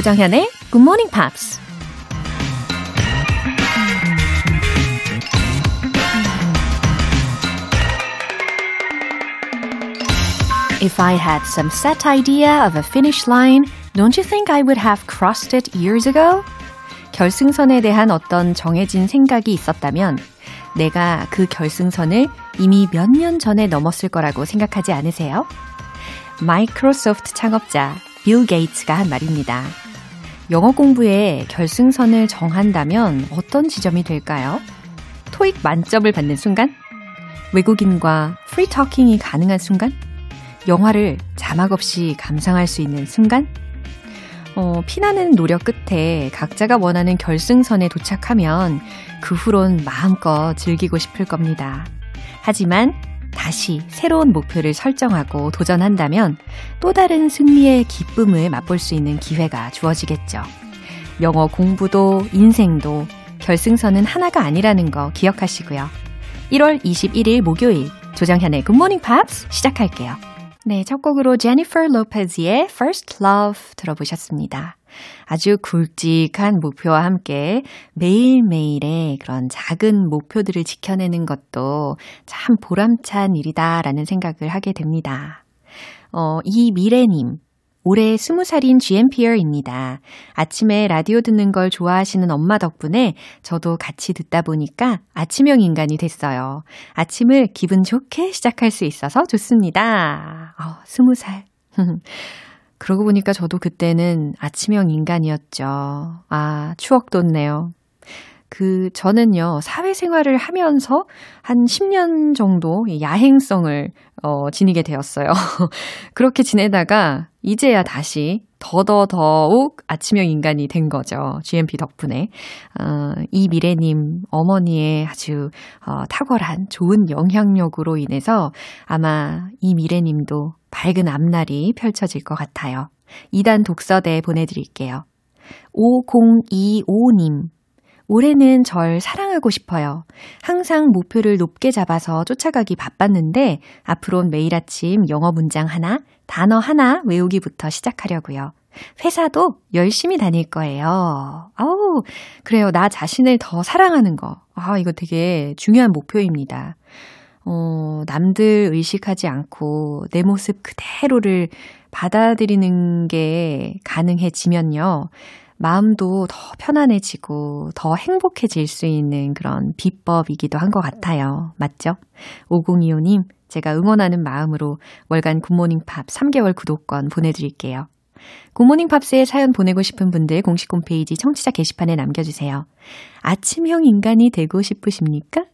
조정현의 Good Morning Pops. If I had some set idea of a finish line, don't you think I would have crossed it years ago? 결승선에 대한 어떤 정해진 생각이 있었다면 내가 그 결승선을 이미 몇 년 전에 넘었을 거라고 생각하지 않으세요? 마이크로소프트 창업자 빌 게이츠가 한 말입니다. 영어 공부에 결승선을 정한다면 어떤 지점이 될까요? 토익 만점을 받는 순간? 외국인과 free talking이 가능한 순간? 영화를 자막 없이 감상할 수 있는 순간? 어, 피나는 노력 끝에 각자가 원하는 결승선에 도착하면 그 후론 마음껏 즐기고 싶을 겁니다. 하지만 다시 새로운 목표를 설정하고 도전한다면 또 다른 승리의 기쁨을 맛볼 수 있는 기회가 주어지겠죠. 영어 공부도 인생도 결승선은 하나가 아니라는 거 기억하시고요. 1월 21일 목요일 조정현의 Morning Pops 시작할게요. 네, 첫 곡으로 제니퍼 로페즈의 First Love 들어보셨습니다. 아주 굵직한 목표와 함께 매일매일의 그런 작은 목표들을 지켜내는 것도 참 보람찬 일이다라는 생각을 하게 됩니다. 어, 이 미래님, 올해 20살인 GMPR입니다. 아침에 라디오 듣는 걸 좋아하시는 엄마 덕분에 저도 같이 듣다 보니까 아침형 인간이 됐어요. 아침을 기분 좋게 시작할 수 있어서 좋습니다. 어, 20살. 그러고 보니까 저도 그때는 아침형 인간이었죠. 아, 추억 돋네요. 그, 저는요, 사회생활을 하면서 한 10년 정도 야행성을, 어, 지니게 되었어요. 그렇게 지내다가, 이제야 다시 더더더욱 아침형 인간이 된 거죠. GMP 덕분에. 어, 이 미래님 어머니의 아주, 어, 탁월한 좋은 영향력으로 인해서 아마 이 미래님도 밝은 앞날이 펼쳐질 것 같아요. 2단 독서대 보내드릴게요. 5025님. 올해는 절 사랑하고 싶어요. 항상 목표를 높게 잡아서 쫓아가기 바빴는데 앞으론 매일 아침 영어 문장 하나, 단어 하나 외우기부터 시작하려고요. 회사도 열심히 다닐 거예요. 아우, 그래요. 나 자신을 더 사랑하는 거. 아, 이거 되게 중요한 목표입니다. 어, 남들 의식하지 않고 내 모습 그대로를 받아들이는 게 가능해지면요. 마음도 더 편안해지고 더 행복해질 수 있는 그런 비법이기도 한 것 같아요. 맞죠? 5025님, 제가 응원하는 마음으로 월간 굿모닝 팝 3개월 구독권 보내드릴게요. 굿모닝 팝스에 사연 보내고 싶은 분들 공식 홈페이지 청취자 게시판에 남겨주세요. 아침형 인간이 되고 싶으십니까?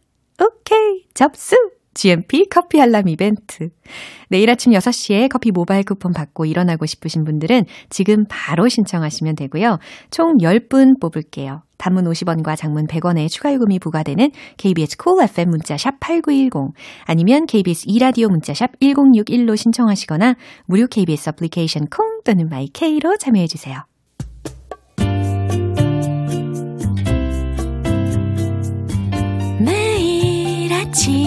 오케이, 접수! GMP 커피 알람 이벤트. 내일 아침 6시에 커피 모바일 쿠폰 받고 일어나고 싶으신 분들은 지금 바로 신청하시면 되고요. 총 10분 뽑을게요. 단문 50원과 장문 100원의 추가 요금이 부과되는 KBS cool FM 문자샵 8910 아니면 KBS 2라디오 문자샵 1061로 신청하시거나 무료 KBS 애플리케이션 콩 또는 마이케이로 참여해 주세요. 매일 아침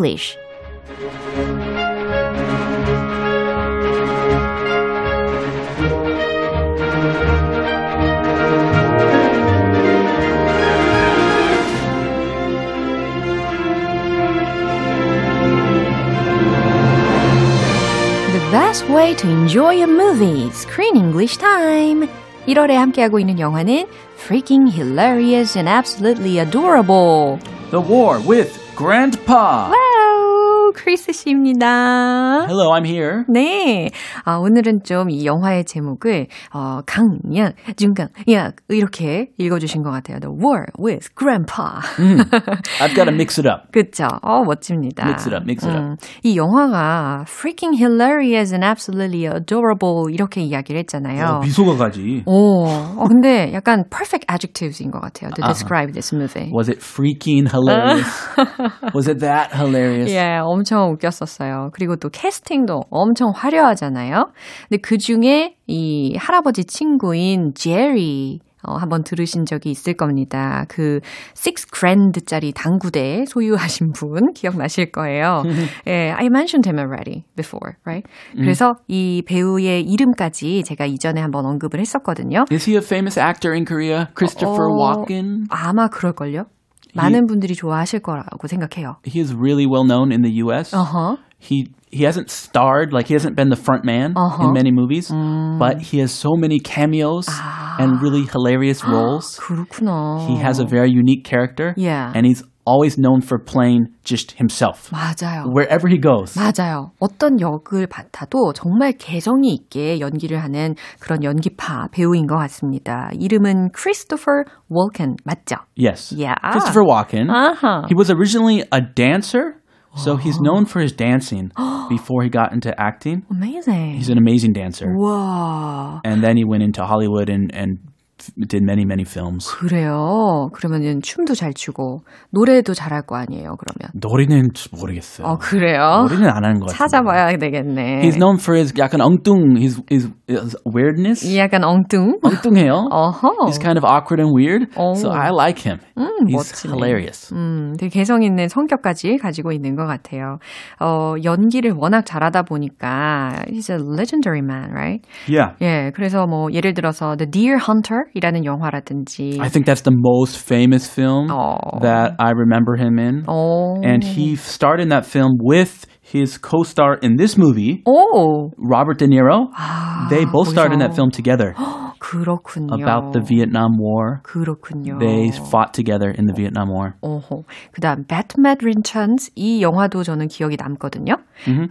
English The best way to enjoy a movie, Screen English Time. 1월에 함께하고 있는 영화는 Freaking Hilarious and Absolutely Adorable. The War with Grandpa. 크리스 씨입니다. Hello, I'm here. 네. 아, 오늘은 좀 이 영화의 제목을, 어, 강약, 중강, 약, 이렇게 읽어주신 것 같아요. The War with Grandpa. I've got to mix it up. 그쵸. 어, 멋집니다. Mix it up, mix it up. 음, 이 영화가 freaking hilarious and absolutely adorable 이렇게 이야기를 했잖아요. 어, 미소가 가지. 오, 어, 근데 약간 perfect adjectives인 것 같아요. To describe this movie. Was it freaking hilarious? Was it that hilarious? 예, 엄청 웃겼었어요. 그리고 또 캐스팅도 엄청 화려하잖아요. 근데 그 중에 이 할아버지 친구인 제리, 어, 한번 들으신 적이 있을 겁니다. 그 6grand짜리 당구대 소유하신 분 기억나실 거예요. 예, I mentioned him already before, right? 그래서 이 배우의 이름까지 제가 이전에 한번 언급을 했었거든요. Is he a famous actor in Korea? Christopher 어, Walken? 아마 그럴걸요? 많은 분들이 좋아하실 거라고 생각해요. He is really well known in the U.S. 어허. He he hasn't starred like he hasn't been the front man Uh-huh. in many movies, but he has so many cameos and really hilarious roles. 그렇구나. He has a very unique character, Yeah. and he's always known for playing just himself 맞아요. wherever he goes. 맞아요. 어떤 역을 맡아도 정말 개성이 있게 연기를 하는 그런 연기파 배우인 것 같습니다. 이름은 크리스토퍼 월켄 맞죠? Yes, Yeah. Christopher Walken. 아하. He was originally a dancer, so he's known for his dancing before he got into acting. Amazing. He's an amazing dancer, 와. and then he went into Hollywood and and f- did many many films. 그래요. 그러면은 춤도 잘 추고 노래도 잘할 거 아니에요. 그러면. 노래는 모르겠어요. 어 그래요. 노래는 안 하는 것 같아요. 찾아봐야 되겠네. He's known for his 약간 엉뚱, his his, his weirdness. 약간 엉뚱. 엉뚱해요. 어허. He's kind of awkward and weird. 어. So I like him. He's 멋지네. hilarious. 음, 되게 개성 있는 성격까지 가지고 있는 것 같아요. 어, 연기를 워낙 잘하다 보니까 he's a legendary man, right? Yeah. 예, 그래서 뭐 예를 들어서 The Deer Hunter 이라는 영화라든지 I think that's the most famous film Oh. that I remember him in. 어, And he starred in that film with his co-star in this movie, 오, Robert De Niro. they both starred in that 거기서. film together 그렇군요. about the Vietnam War. 그렇군요. They fought together in the Vietnam War. 오호. 그다음 Batman Returns 이 영화도 저는 기억이 남거든요.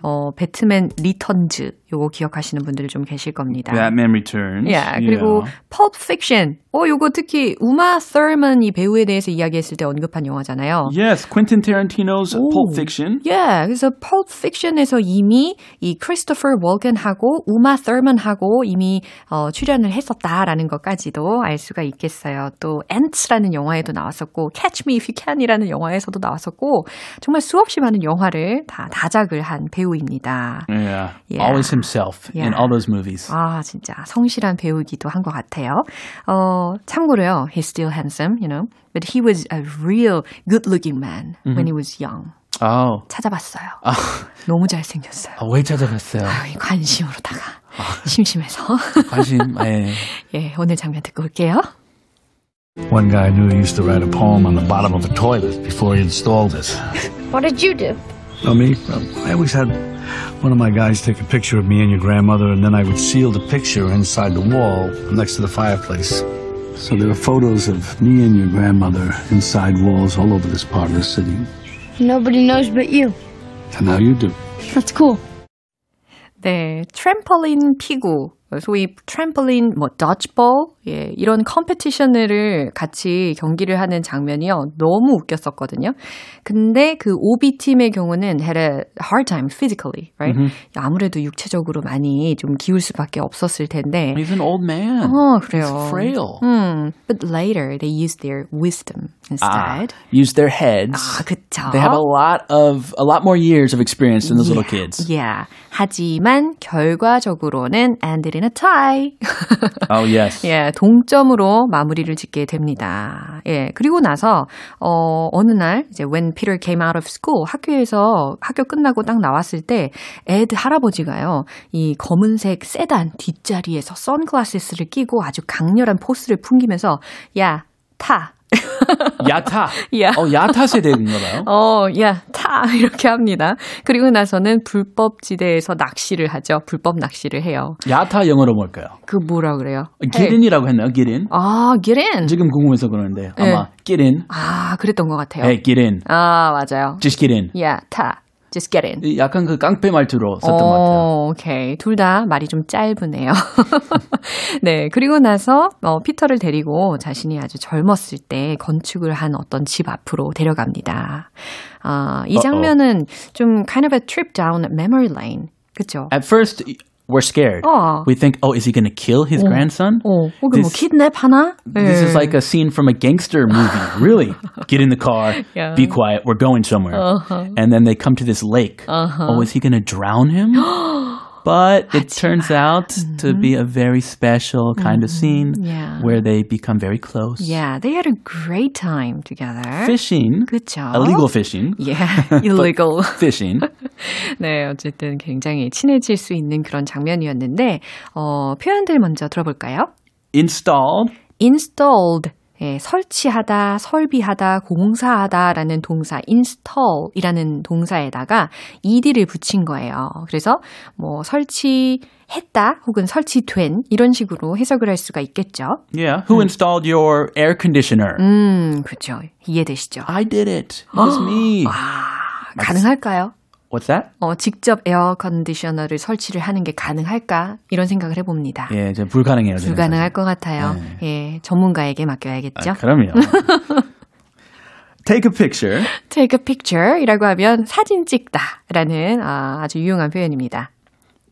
어, Batman Returns 요거 기억하시는 분들 좀 계실 겁니다. Batman Returns. 예, 그리고 Yeah. Pulp Fiction. 어, 요거 특히 우마 서먼 이 배우에 대해서 이야기했을 때 언급한 영화잖아요. Yes, Quentin Tarantino's Pulp Fiction. 예, 그래서 Pulp Fiction에서 이미 이 크리스토퍼 월켄하고 우마 서먼하고 이미 어, 출연을 했었 다라는 것까지도 알 수가 있겠어요. 또 Ants라는 영화에도 나왔었고 Catch Me If You Can이라는 영화에서도 나왔었고 정말 수없이 많은 영화를 다 다작을 한 배우입니다. Yeah. Yeah. Always himself in Yeah. all those movies. 아, 진짜 성실한 배우기도 한 것 같아요. 어, 참고로요, he's still handsome, you know, but he was a real good-looking man when he was young. Oh. 찾아봤어요. 너무 잘생겼어요. 아, 왜 찾아봤어요? 아이, 관심으로다가 심심해서. 관심, 예. 예, 오늘 장면 듣고 올게요. One guy I knew used to write a poem on the bottom of a toilet before he installed it. What did you do? Oh, me? Well, I always had one of my guys take a picture of me and your grandmother, and then I would seal the picture inside the wall next to the fireplace. So there are photos of me and your grandmother inside walls all over this part of the city. Nobody knows but you. And now you do. That's cool. 네, 트램펄린 피구, 소위 트램펄린 뭐 dodgeball 예, 이런 competition을 같이 경기를 하는 장면이요. 너무 웃겼었거든요. 근데 그 OB 팀의 경우는 had a hard time physically, right? 아무래도 육체적으로 많이 좀 기울 수밖에 없었을 텐데. He's an old man. 어, 그래요. He's frail. 음, but later they used their wisdom Ah, instead. use their heads. 아, 그쵸. They have a lot of a lot more years of experience than those little kids. Yeah. 하지만 결과적으로는 ended in a tie. Oh yes. 예, 동점으로 마무리를 짓게 됩니다. 예, 그리고 나서, 어, 어느 날, 이제 when Peter came out of school, 학교에서, 학교 끝나고 딱 나왔을 때, 에드 할아버지가요, 이 검은색 세단 뒷자리에서 선글라스를 끼고 아주 강렬한 포스를 풍기면서, 야, 타. 야타. 야. 어 야타 세대인가 봐요. 어, 야, 타! 이렇게 합니다. 그리고 나서는 불법 지대에서 낚시를 하죠. 불법 낚시를 해요. 야타 영어로 뭘까요? 그 뭐라 그래요? in이라고 했나요? in. 아, in! 지금 궁금해서 그러는데 네. 아마 in. 아, 그랬던 것 같아요. Get in. 아, 맞아요. Just get in. 야, 타. Just get in. 약간 그 깡패 말투로 썼던 것 같아요. 어, 오케이. 둘 다 말이 좀 짧으네요. 네. 그리고 나서, 어, 피터를 데리고 자신이 아주 젊었을 때 건축을 한 어떤 집 앞으로 데려갑니다. 아, 이 장면은 좀 kind of a trip down memory lane. 그쵸? At first, we're scared. 어. We think, oh, is he going to kill his grandson? 어, 혹은 뭐 This- 키드냅 하나? This is like a scene from a gangster movie. Really? Get in the car. Yeah. Be quiet. We're going somewhere. And then they come to this lake. Oh, is he going to drown him? But it turns out to be a very special kind of scene Yeah. where they become very close. Yeah, they had a great time together. Fishing. 그쵸? Illegal fishing. Yeah, illegal. Fishing. 네, 어쨌든 굉장히 친해질 수 있는 그런 장면이었는데, 어, 표현들 먼저 들어볼까요? Installed. installed. 예, 설치하다, 설비하다, 공사하다라는 동사 install이라는 동사에다가 ed를 붙인 거예요. 그래서 뭐 설치했다 혹은 설치된 이런 식으로 해석을 할 수가 있겠죠. Yeah. Who installed your air conditioner? 음, 그렇죠. 이해되시죠? I did it. It was me. 가능할까요? What's that? 어, 직접 에어 컨디셔너를 설치를 하는 게 가능할까? 이런 생각을 해봅니다. 예, 이제 불가능해요. 불가능할. 것 같아요. 예, 전문가에게 맡겨야겠죠. 아, 그럼요. Take a picture. Take a picture 이라고 하면 사진 찍다 라는 아, 아주 유용한 표현입니다.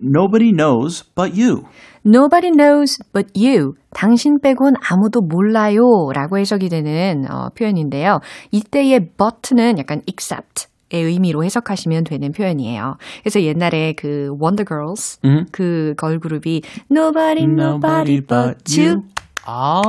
Nobody knows but you. Nobody knows but you. 당신 빼곤 아무도 몰라요 라고 해석이 되는 어, 표현인데요. 이때의 but는 약간 except. 의 의미로 해석하시면 되는 표현이에요. 그래서 옛날에 그 Wonder Girls 그 걸그룹이 Nobody Nobody but you 아,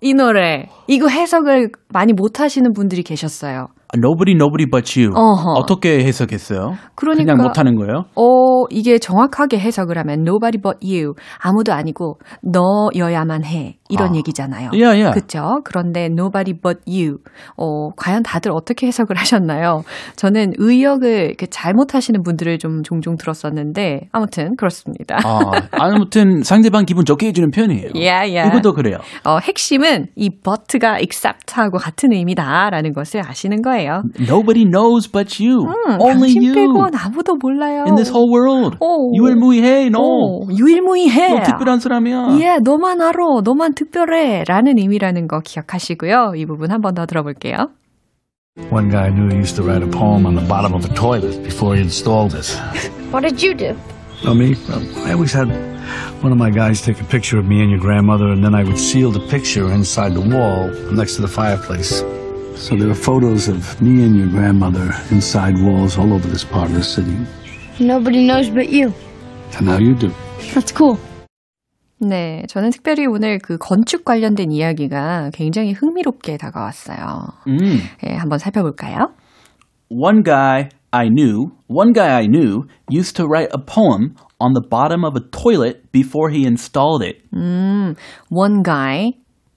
이 노래 이거 해석을 많이 못 하시는 분들이 계셨어요. nobody, nobody but you. 어허. 어떻게 해석했어요? 그러니까- 냥 못하는 거예요? 어, 이게 정확하게 해석을 하면 nobody but you. 아무도 아니고 너여야만 해. 이런 아. 얘기잖아요. Yeah, yeah. 그쵸? 그런데 nobody but you. 어, 과연 다들 어떻게 해석을 하셨나요? 저는 의역을 그 잘못하시는 분들을 좀 종종 들었었는데, 아무튼 그렇습니다. 아, 아무튼 상대방 기분 좋게 해주는 편이에요. Yeah, yeah. 이것도 그래요. 어, 핵심은 이 but가 accept하고 같은 의미다라는 것을 아시는 거예요. Nobody knows but you. 음, Only you. 빼곤 아무도 몰라요. In this whole world. 오. 유일무이해, 너. 어, 유일무이해. 너 특별한 사람이야. 예, 너만 알아. 너만 특별해. 라는 의미라는 거 기억하시고요. 이 부분 한 번 더 들어볼게요. One guy I knew used to write a poem on the bottom of a toilet before he installed it. What did you do? Oh, me? Well, I always had one of my guys take a picture of me and your grandmother, and then I would seal the picture inside the wall next to the fireplace. So there are photos of me and your grandmother inside walls all over this part of the city. Nobody knows but you. And now you do. That's cool. 네, 저는 특별히 오늘 그 건축 관련된 이야기가 굉장히 흥미롭게 다가왔어요. 음. 예, 한번 살펴볼까요? One guy I knew, one guy I knew used to write a poem on the bottom of a toilet before he installed it. One guy,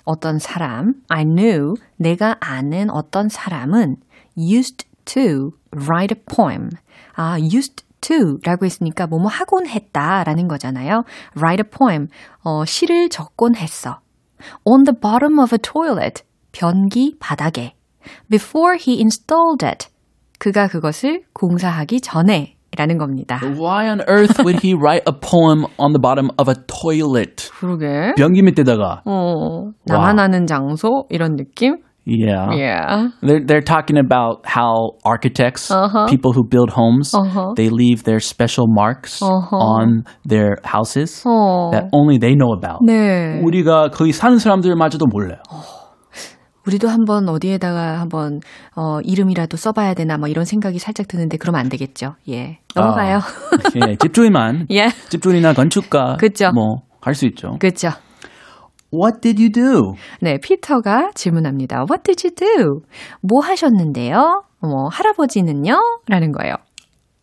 어떤 사람, I knew, 내가 아는 어떤 사람은 used to write a poem. 아, used to 라고 했으니까 뭐뭐 하곤 했다 라는 거잖아요. write a poem. 어, 시를 적곤 했어. on the bottom of a toilet. 변기 바닥에. before he installed it. 그가 그것을 공사하기 전에 라는 겁니다. Why on earth would he write a poem on the bottom of a toilet? 그러게. 변기 밑에다가. 어, 나만 아는 장소? 이런 느낌? Yeah. Yeah. They're, they're talking about how architects, Uh-huh. people who build homes, Uh-huh. they leave their special marks Uh-huh. on their houses 어. that only they know about. 네. 우리가 거기 사는 사람들마저도 몰라요. 우리도 한번 어디에다가 한번 어 이름이라도 써봐야 되나 뭐 이런 생각이 살짝 드는데 그러면 안 되겠죠. 예. 넘어가요. 예, 집주인만, 예. 집주인이나 건축가, 그쵸. 뭐, 할 수 있죠. 그렇죠. What did you do? 네, 피터가 질문합니다. What did you do? 뭐 하셨는데요? 뭐 할아버지는요? 라는 거예요.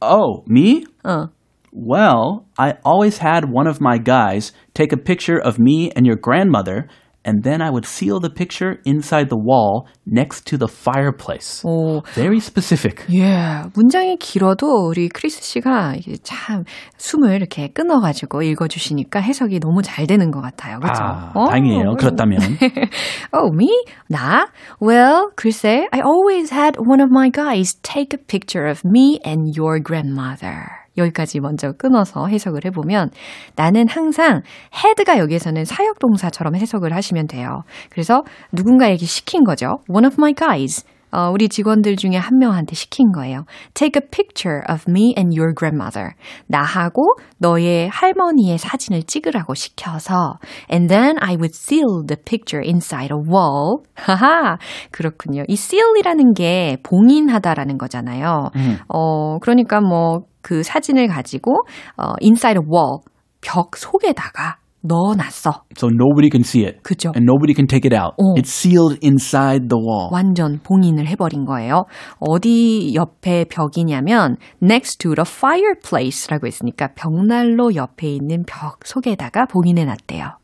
Oh, me? 어. Well, I always had one of my guys take a picture of me and your grandmother and then I would seal the picture inside the wall next to the fireplace. 오. Very specific. 예, yeah, 문장이 길어도 우리 크리스 씨가 이게 참 숨을 이렇게 끊어가지고 읽어주시니까 해석이 너무 잘 되는 것 같아요. 그렇죠? 아, 오. 다행이에요. 그렇다면. oh, me? 나? Well, 글쎄, I always had one of my guys take a picture of me and your grandmother. 여기까지 먼저 끊어서 해석을 해보면 나는 항상 had가 여기에서는 사역동사처럼 해석을 하시면 돼요. 그래서 누군가에게 시킨 거죠. One of my guys. 어, 우리 직원들 중에 한 명한테 시킨 거예요. Take a picture of me and your grandmother. 나하고 너의 할머니의 사진을 찍으라고 시켜서 and then I would seal the picture inside a wall. 하하. 그렇군요. 이 seal이라는 게 봉인하다라는 거잖아요. 음. 어, 그러니까 뭐 그 사진을 가지고 어, inside a wall 벽 속에다가 넣어놨어. So nobody can see it. 그죠. And nobody can take it out. 어. It's sealed inside the wall. 완전 봉인을 해버린 거예요. 어디 옆에 벽이냐면 next to the fireplace라고 했으니까 벽난로 옆에 있는 벽 속에다가 봉인해놨대요.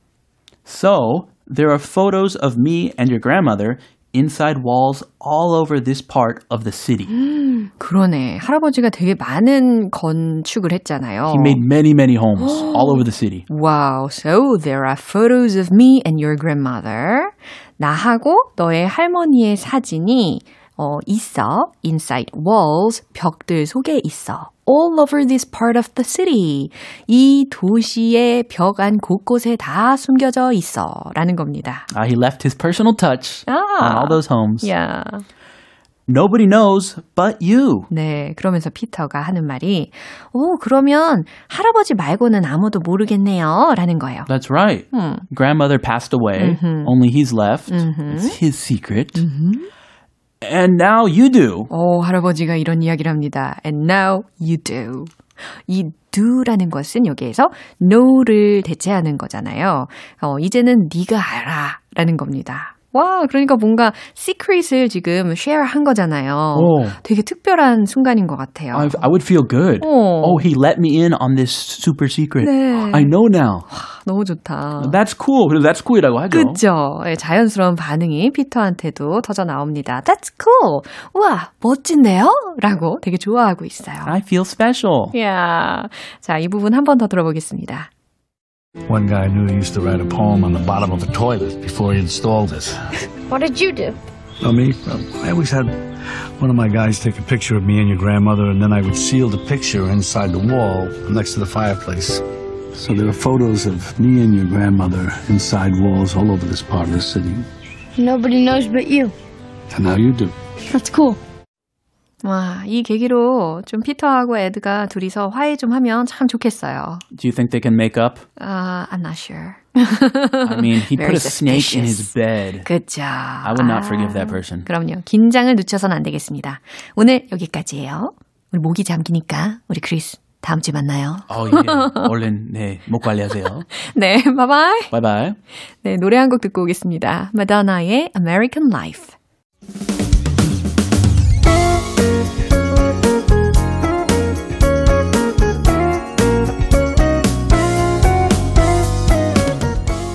So there are photos of me and your grandmother inside walls all over this part of the city. 그러네. 할아버지가 되게 많은 건축을 했잖아요. He made many, many homes all over the city. Wow. So there are photos of me and your grandmother. 나하고 너의 할머니의 사진이 어, 있어. inside walls, 벽들 속에 있어. all over this part of the city. 이 도시의 벽 안 곳곳에 다 숨겨져 있어. 라는 겁니다. Uh, he left his personal touch 아, on all those homes. Yeah. Nobody knows but you. 네, 그러면서 피터가 하는 말이, 오, 그러면 할아버지 말고는 아무도 모르겠네요. 라는 거예요. That's right. 음. Grandmother passed away. Mm-hmm. Only he's left. It's his secret. And now you do. 오, 할아버지가 이런 이야기를 합니다. And now you do. 이 do라는 것은 여기에서 know를 대체하는 거잖아요. 어, 이제는 네가 알아. 라는 겁니다. 와, 그러니까 뭔가 secret을 지금 share 한 거잖아요. 오. 되게 특별한 순간인 것 같아요. I, I would feel good. 어. Oh, he let me in on this super secret. 네. I know now. 너무 좋다. That's cool. That's cool이라고 하죠. 그죠? 예, 자연스러운 반응이 피터한테도 터져 나옵니다. That's cool. 우와, 멋진데요? 라고 되게 좋아하고 있어요. I feel special. 야, 자, 이 부분 한 번 더 들어보겠습니다. One guy I knew used to write a poem on the bottom of the toilet before he installed it. What did you do? Well, me, I always had one of my guys take a picture of me and your grandmother, and then I would seal the picture inside the wall next to the fireplace. So there are photos of me and your grandmother inside walls all over this part of the city. Nobody knows but you. And now you do. That's cool. 와, 이 계기로 좀 피터하고 에드가 둘이서 화해 좀 하면 참 좋겠어요. Do you think they can make up? Uh, I'm not sure. I mean, he put a snake in his bed. 그죠. I would not forgive that person. 그럼요. 긴장을 늦춰서는 안 되겠습니다. 오늘 여기까지예요. 우리 목이 잠기니까 우리 크리스 다음 주에 만나요. Oh, yeah. 얼른, 네, 목 관리하세요. 네, 바이바이. Bye bye. 네, 노래 한 곡 듣고 오겠습니다. 마더나의 American Life.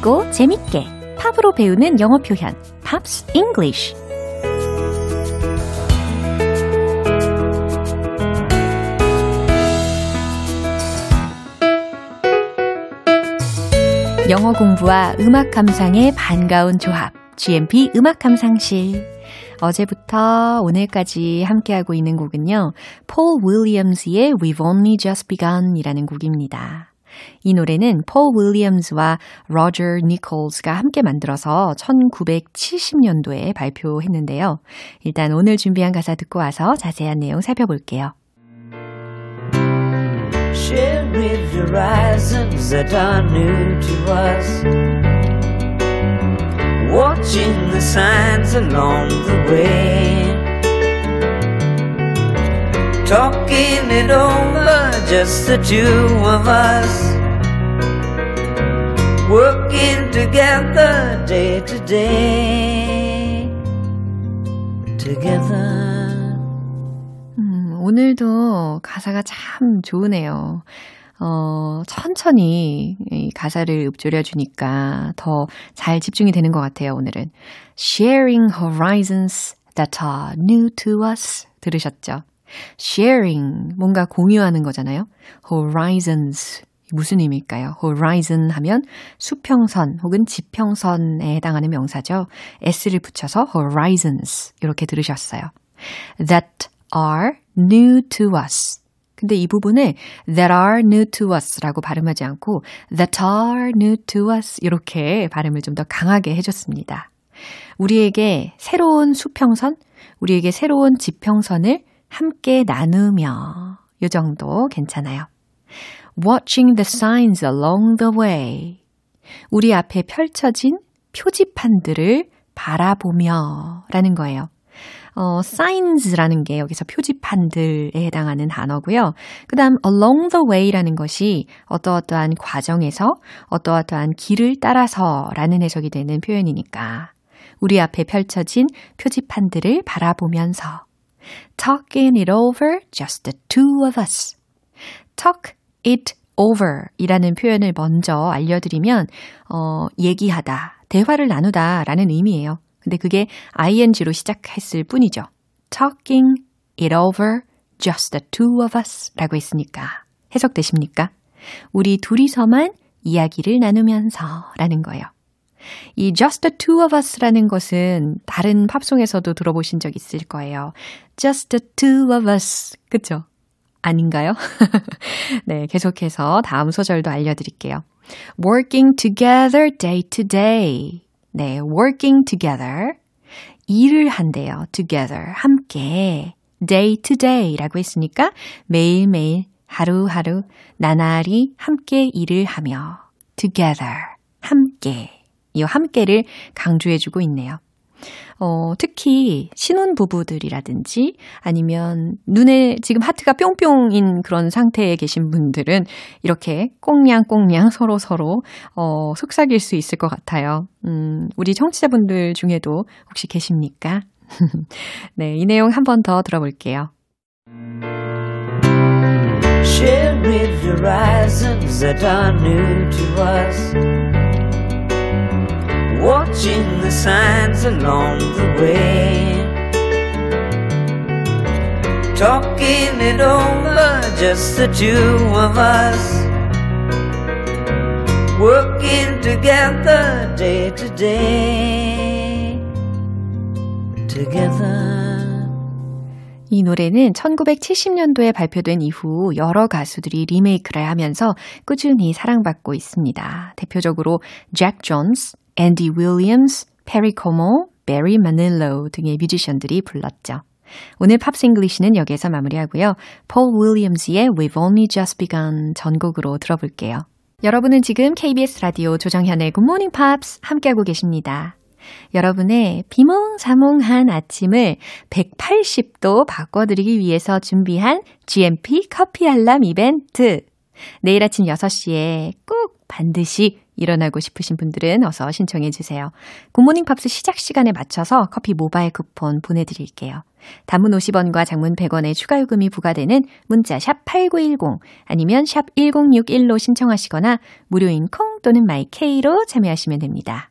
쉽고 재밌게 팝으로 배우는 영어 표현 Pops English 영어 공부와 음악 감상의 반가운 조합 GMP 음악 감상실 어제부터 오늘까지 함께하고 있는 곡은요. 폴 윌리엄스의 We've Only Just Begun 이라는 곡입니다. 이 노래는 폴 윌리엄스와 로저 니콜스가 함께 만들어서 1970년도에 발표했는데요. 일단 오늘 준비한 가사 듣고 와서 자세한 내용 살펴볼게요. Sharing horizons that are new to us. Watching the signs along the way. Talking it over, just the two of us. Working together day to day. Together. 음, 오늘도 가사가 참 좋으네요. 어, 천천히 이 가사를 읊조려주니까 더 잘 집중이 되는 것 같아요, 오늘은. Sharing horizons that are new to us. 들으셨죠? Sharing, 뭔가 공유하는 거잖아요. Horizons. 무슨 의미일까요? horizon 하면 수평선 혹은 지평선에 해당하는 명사죠. s를 붙여서 horizons 이렇게 들으셨어요. that are new to us. 근데 이 부분에 that are new to us라고 발음하지 않고 that are new to us 이렇게 발음을 좀 더 강하게 해줬습니다. 우리에게 새로운 수평선, 우리에게 새로운 지평선을 함께 나누며 요 정도 괜찮아요. Watching the signs along the way. 우리 앞에 펼쳐진 표지판들을 바라보며 라는 거예요. 어, signs라는 게 여기서 표지판들에 해당하는 단어고요. 그 다음 along the way라는 것이 어떠어떠한 과정에서 어떠어떠한 길을 따라서 라는 해석이 되는 표현이니까 우리 앞에 펼쳐진 표지판들을 바라보면서 talking it over just the two of us. talk it over 이라는 표현을 먼저 알려드리면, 어, 얘기하다, 대화를 나누다 라는 의미예요. 근데 그게 ing로 시작했을 뿐이죠. talking it over just the two of us 라고 했으니까. 해석되십니까? 우리 둘이서만 이야기를 나누면서 라는 거예요. 이 Just the Two of Us라는 것은 다른 팝송에서도 들어보신 적 있을 거예요. Just the Two of Us. 그쵸? 아닌가요? 네, 계속해서 다음 소절도 알려드릴게요. Working together day to day. 네, working together. 일을 한대요. together. 함께. day to day 라고 했으니까 매일매일 하루하루 나날이 함께 일을 하며 together. 함께. 이 함께를 강조해주고 있네요. 어, 특히 신혼부부들이라든지 아니면 눈에 지금 하트가 뿅뿅인 그런 상태에 계신 분들은 이렇게 꽁냥꽁냥 서로 서로 어, 속삭일 수 있을 것 같아요. 음, 우리 청취자분들 중에도 혹시 계십니까? 네, 이 내용 한 번 더 들어볼게요. Sharing horizons that are new to us. Watching the signs along the way. Talking it over, just the two of us. Working together day to day. Together. 이 노래는 1970년도에 발표된 이후 여러 가수들이 리메이크를 하면서 꾸준히 사랑받고 있습니다. 대표적으로 잭 존스, 앤디 윌리엄스, 페리 코모, 베리 마닐로 등의 뮤지션들이 불렀죠. 오늘 Pops English는 여기에서 마무리하고요. 폴 윌리엄스의 We've Only Just Begun 전곡으로 들어볼게요. 여러분은 지금 KBS 라디오 조정현의 Good Morning Pops 함께하고 계십니다. 여러분의 비몽사몽한 아침을 180도 바꿔드리기 위해서 준비한 GMP 커피 알람 이벤트. 내일 아침 6시에 꼭 반드시 일어나고 싶으신 분들은 어서 신청해 주세요. 굿모닝 팝스 시작 시간에 맞춰서 커피 모바일 쿠폰 보내드릴게요. 단문 50원과 장문 100원의 추가 요금이 부과되는 문자 샵 8910 아니면 샵 1061로 신청하시거나 무료인 콩 또는 마이케이로 참여하시면 됩니다.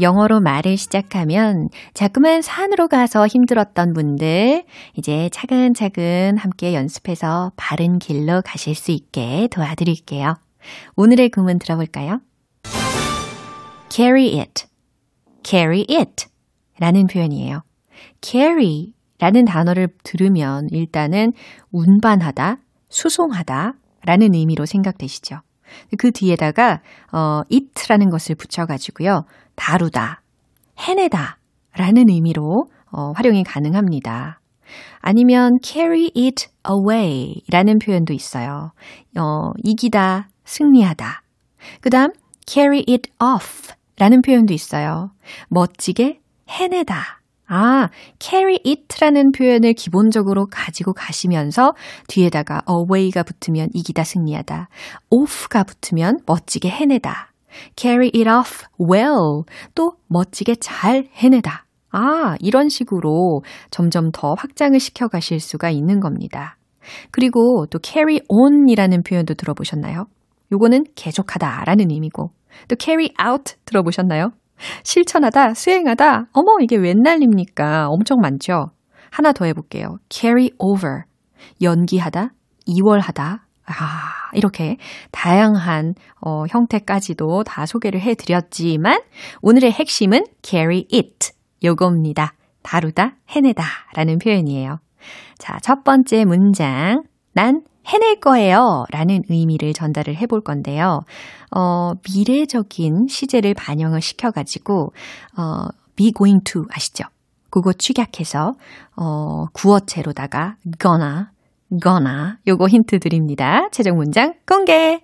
영어로 말을 시작하면 자꾸만 산으로 가서 힘들었던 분들, 이제 차근차근 함께 연습해서 바른 길로 가실 수 있게 도와드릴게요. 오늘의 구문 들어볼까요? carry it, carry it 라는 표현이에요. carry 라는 단어를 들으면 일단은 운반하다, 수송하다 라는 의미로 생각되시죠. 그 뒤에다가 어 it라는 것을 붙여가지고요. 다루다, 해내다 라는 의미로 어, 활용이 가능합니다. 아니면 carry it away 라는 표현도 있어요. 어, 이기다, 승리하다. 그 다음 carry it off 라는 표현도 있어요. 멋지게 해내다. 아, carry it라는 표현을 기본적으로 가지고 가시면서 뒤에다가 away가 붙으면 이기다 승리하다. off가 붙으면 멋지게 해내다. Carry it off well. 또 멋지게 잘 해내다. 아, 이런 식으로 점점 더 확장을 시켜 가실 수가 있는 겁니다. 그리고 또 carry on이라는 표현도 들어보셨나요? 요거는 계속하다 라는 의미고 또 carry out 들어보셨나요? 실천하다, 수행하다. 어머, 이게 웬 날입니까? 엄청 많죠? 하나 더 해볼게요. carry over. 연기하다, 이월하다. 아, 이렇게 다양한 어, 형태까지도 다 소개를 해드렸지만 오늘의 핵심은 carry it. 요겁니다. 다루다, 해내다 라는 표현이에요. 자, 첫 번째 문장. 난 해낼 거예요. 라는 의미를 전달을 해볼 건데요. 어, 미래적인 시제를 반영을 시켜가지고, 어, be going to 아시죠? 그거 축약해서, 어, 구어체로다가 gonna, gonna, 요거 힌트 드립니다. 최종 문장 공개!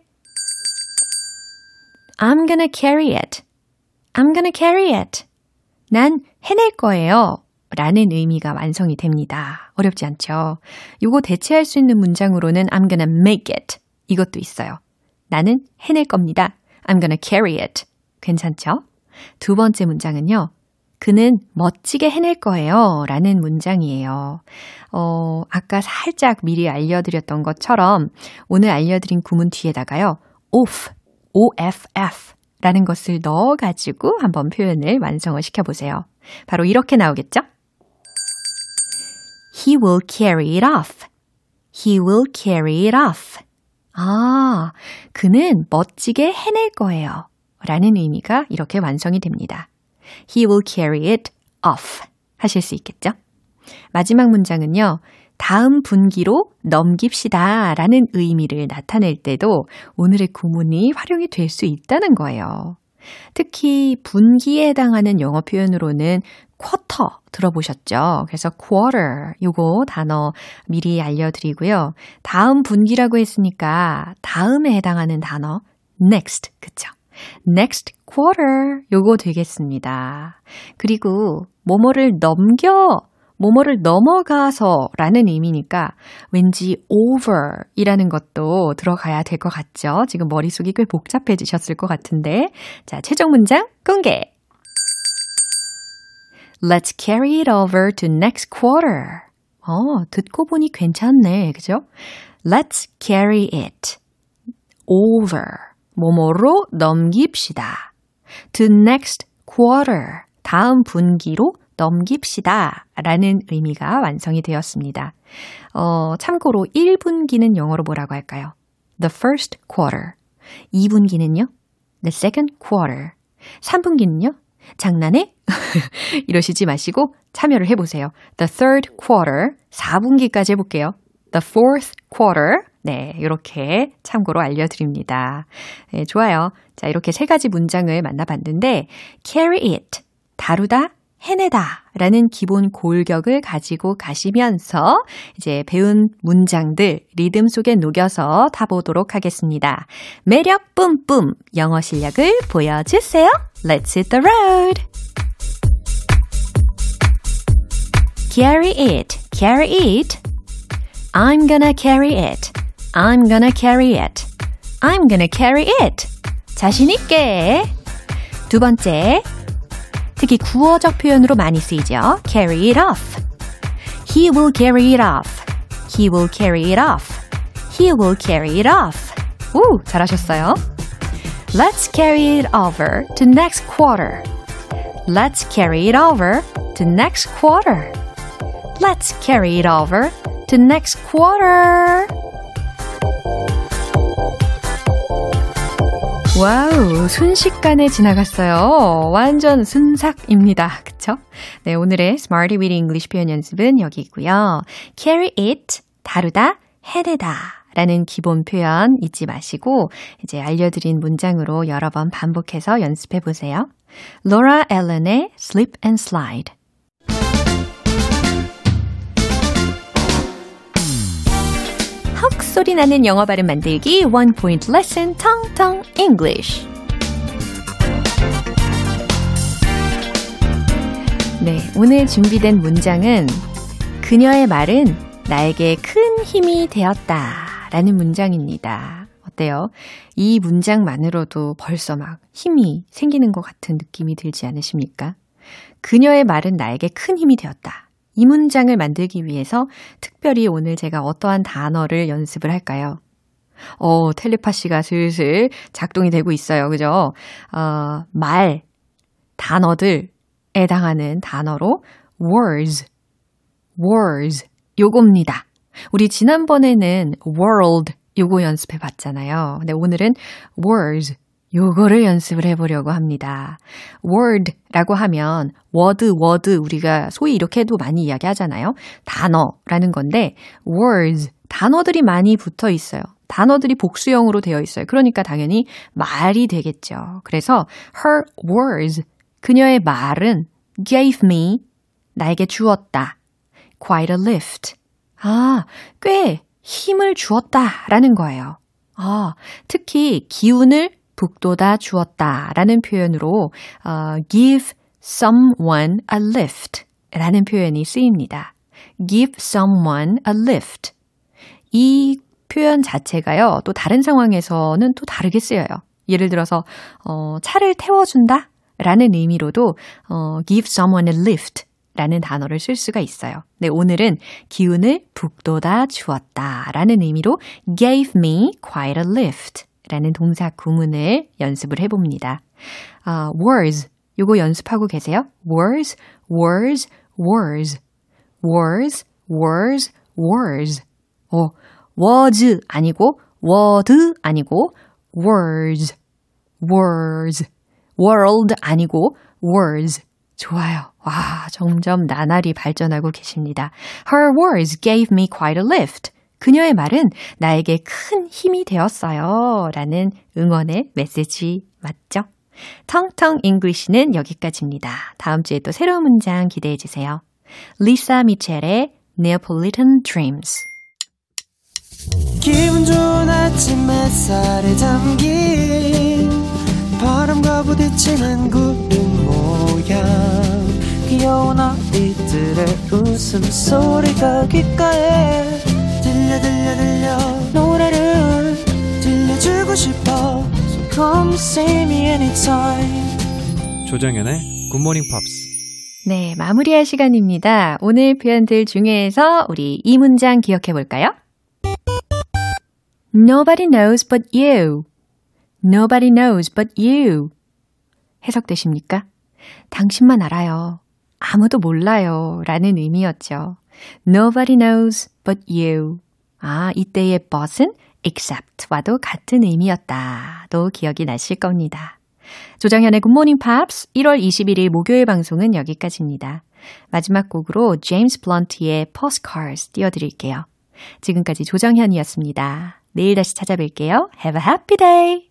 I'm gonna carry it. I'm gonna carry it. 난 해낼 거예요. 라는 의미가 완성이 됩니다. 어렵지 않죠? 요거 대체할 수 있는 문장으로는 I'm gonna make it. 이것도 있어요. 나는 해낼 겁니다. I'm gonna carry it. 괜찮죠? 두 번째 문장은요. 그는 멋지게 해낼 거예요. 라는 문장이에요. 어, 아까 살짝 미리 알려드렸던 것처럼 오늘 알려드린 구문 뒤에다가요. off, off 라는 것을 넣어가지고 한번 표현을 완성을 시켜보세요. 바로 이렇게 나오겠죠? He will carry it off. He will carry it off. 아, 그는 멋지게 해낼 거예요. 라는 의미가 이렇게 완성이 됩니다. He will carry it off. 하실 수 있겠죠? 마지막 문장은요. 다음 분기로 넘깁시다 라는 의미를 나타낼 때도 오늘의 구문이 활용이 될 수 있다는 거예요. 특히 분기에 해당하는 영어 표현으로는 쿼터 들어보셨죠? 그래서 quarter 요거 단어 미리 알려드리고요. 다음 분기라고 했으니까 다음에 해당하는 단어 next 그쵸? Next quarter 요거 되겠습니다. 그리고 뭐뭐를 넘겨 뭐뭐를 넘어가서 라는 의미니까 왠지 over 이라는 것도 들어가야 될 것 같죠? 지금 머릿속이 꽤 복잡해지셨을 것 같은데. 자, 최종 문장 공개! Let's carry it over to next quarter. 어, 듣고 보니 괜찮네. 그죠? Let's carry it over. 뭐뭐로 넘깁시다. To next quarter. 다음 분기로 넘깁시다. 라는 의미가 완성이 되었습니다. 어, 참고로 1분기는 영어로 뭐라고 할까요? The first quarter. 2분기는요? The second quarter. 3분기는요? 장난해? 이러시지 마시고 참여를 해보세요. The third quarter, 4분기까지 해볼게요. The fourth quarter, 네, 이렇게 참고로 알려드립니다. 네, 좋아요. 자, 이렇게 세 가지 문장을 만나봤는데, carry it, 다루다, 해내다 라는 기본 골격을 가지고 가시면서 이제 배운 문장들 리듬 속에 녹여서 타보도록 하겠습니다. 매력 뿜뿜 영어 실력을 보여주세요. Let's hit the road! Carry it, carry it. I'm gonna carry it. I'm gonna carry it. I'm gonna carry it. 자신있게. 두 번째, 특히 구어적 표현으로 많이 쓰이죠. carry it off. He will carry it off. He will carry it off. He will carry it off. 오, 잘하셨어요. Let's carry it over to next quarter. Let's carry it over to next quarter. Let's carry it over to next quarter. 와우, 순식간에 지나갔어요. 완전 순삭입니다. 그쵸? 네, 오늘의 Smarty with English 표현 연습은 여기고요. carry it, 다루다, 해내다. 라는 기본 표현 잊지 마시고 이제 알려드린 문장으로 여러 번 반복해서 연습해 보세요. 로라 앨런의 Slip and Slide. 소리 나는 영어 발음 만들기 One Point Lesson 텅텅 English. 네, 오늘 준비된 문장은 그녀의 말은 나에게 큰 힘이 되었다 라는 문장입니다. 어때요? 이 문장만으로도 벌써 막 힘이 생기는 것 같은 느낌이 들지 않으십니까? 그녀의 말은 나에게 큰 힘이 되었다. 이 문장을 만들기 위해서 특별히 오늘 제가 어떠한 단어를 연습을 할까요? 어, 텔레파시가 슬슬 작동이 되고 있어요. 그죠? 어, 말, 단어들에 해당하는 단어로 words, words, 요겁니다. 우리 지난번에는 world, 요거 연습해 봤잖아요. 근데 오늘은 words, 요거를 연습을 해보려고 합니다. word라고 하면 word, word 우리가 소위 이렇게 도 많이 이야기하잖아요. 단어라는 건데 words, 단어들이 많이 붙어 있어요. 단어들이 복수형으로 되어 있어요. 그러니까 당연히 말이 되겠죠. 그래서 her words, 그녀의 말은 gave me, 나에게 주었다. quite a lift. 아, 꽤 힘을 주었다 라는 거예요. 아, 특히 기운을 북돋아 주었다 라는 표현으로 uh, give someone a lift 라는 표현이 쓰입니다. give someone a lift. 이 표현 자체가요, 또 다른 상황에서는 또 다르게 쓰여요. 예를 들어서, 어, 차를 태워준다? 라는 의미로도, 어, give someone a lift 라는 단어를 쓸 수가 있어요. 네, 오늘은 기운을 북돋아 주었다 라는 의미로 gave me quite a lift 라는 동사 구문을 연습을 해봅니다. 아, words. 요거 연습하고 계세요? words, words, words. words, words, words. 어, was 아니고 word 아니고 words, words. world 아니고 words. 좋아요. 와, 점점 나날이 발전하고 계십니다. Her words gave me quite a lift. 그녀의 말은 나에게 큰 힘이 되었어요. 라는 응원의 메시지 맞죠? 텅텅 English는 여기까지입니다. 다음 주에 또 새로운 문장 기대해 주세요. 리사 미첼의 Neapolitan Dreams 기분 좋은 아침 햇살에 담긴 바람과 부딪히는 구름 모양 귀여운 아이들의 웃음소리가 귓가에 들려 들려 들려 노래를 들려주고 싶어 So come see me anytime 조정연의 굿모닝 팝스 네, 마무리할 시간입니다. 오늘 표현들 중에서 우리 이 문장 기억해 볼까요? Nobody knows but you. Nobody knows but you. 해석되십니까? 당신만 알아요. 아무도 몰라요. 라는 의미였죠. Nobody knows but you. 아, 이때의 but은 except와도 같은 의미였다. 도 기억이 나실 겁니다. 조정현의 굿모닝 팝스 1월 21일 목요일 방송은 여기까지입니다. 마지막 곡으로 제임스 블런트의 Postcards 띄워드릴게요. 지금까지 조정현이었습니다. 내일 다시 찾아뵐게요. Have a happy day!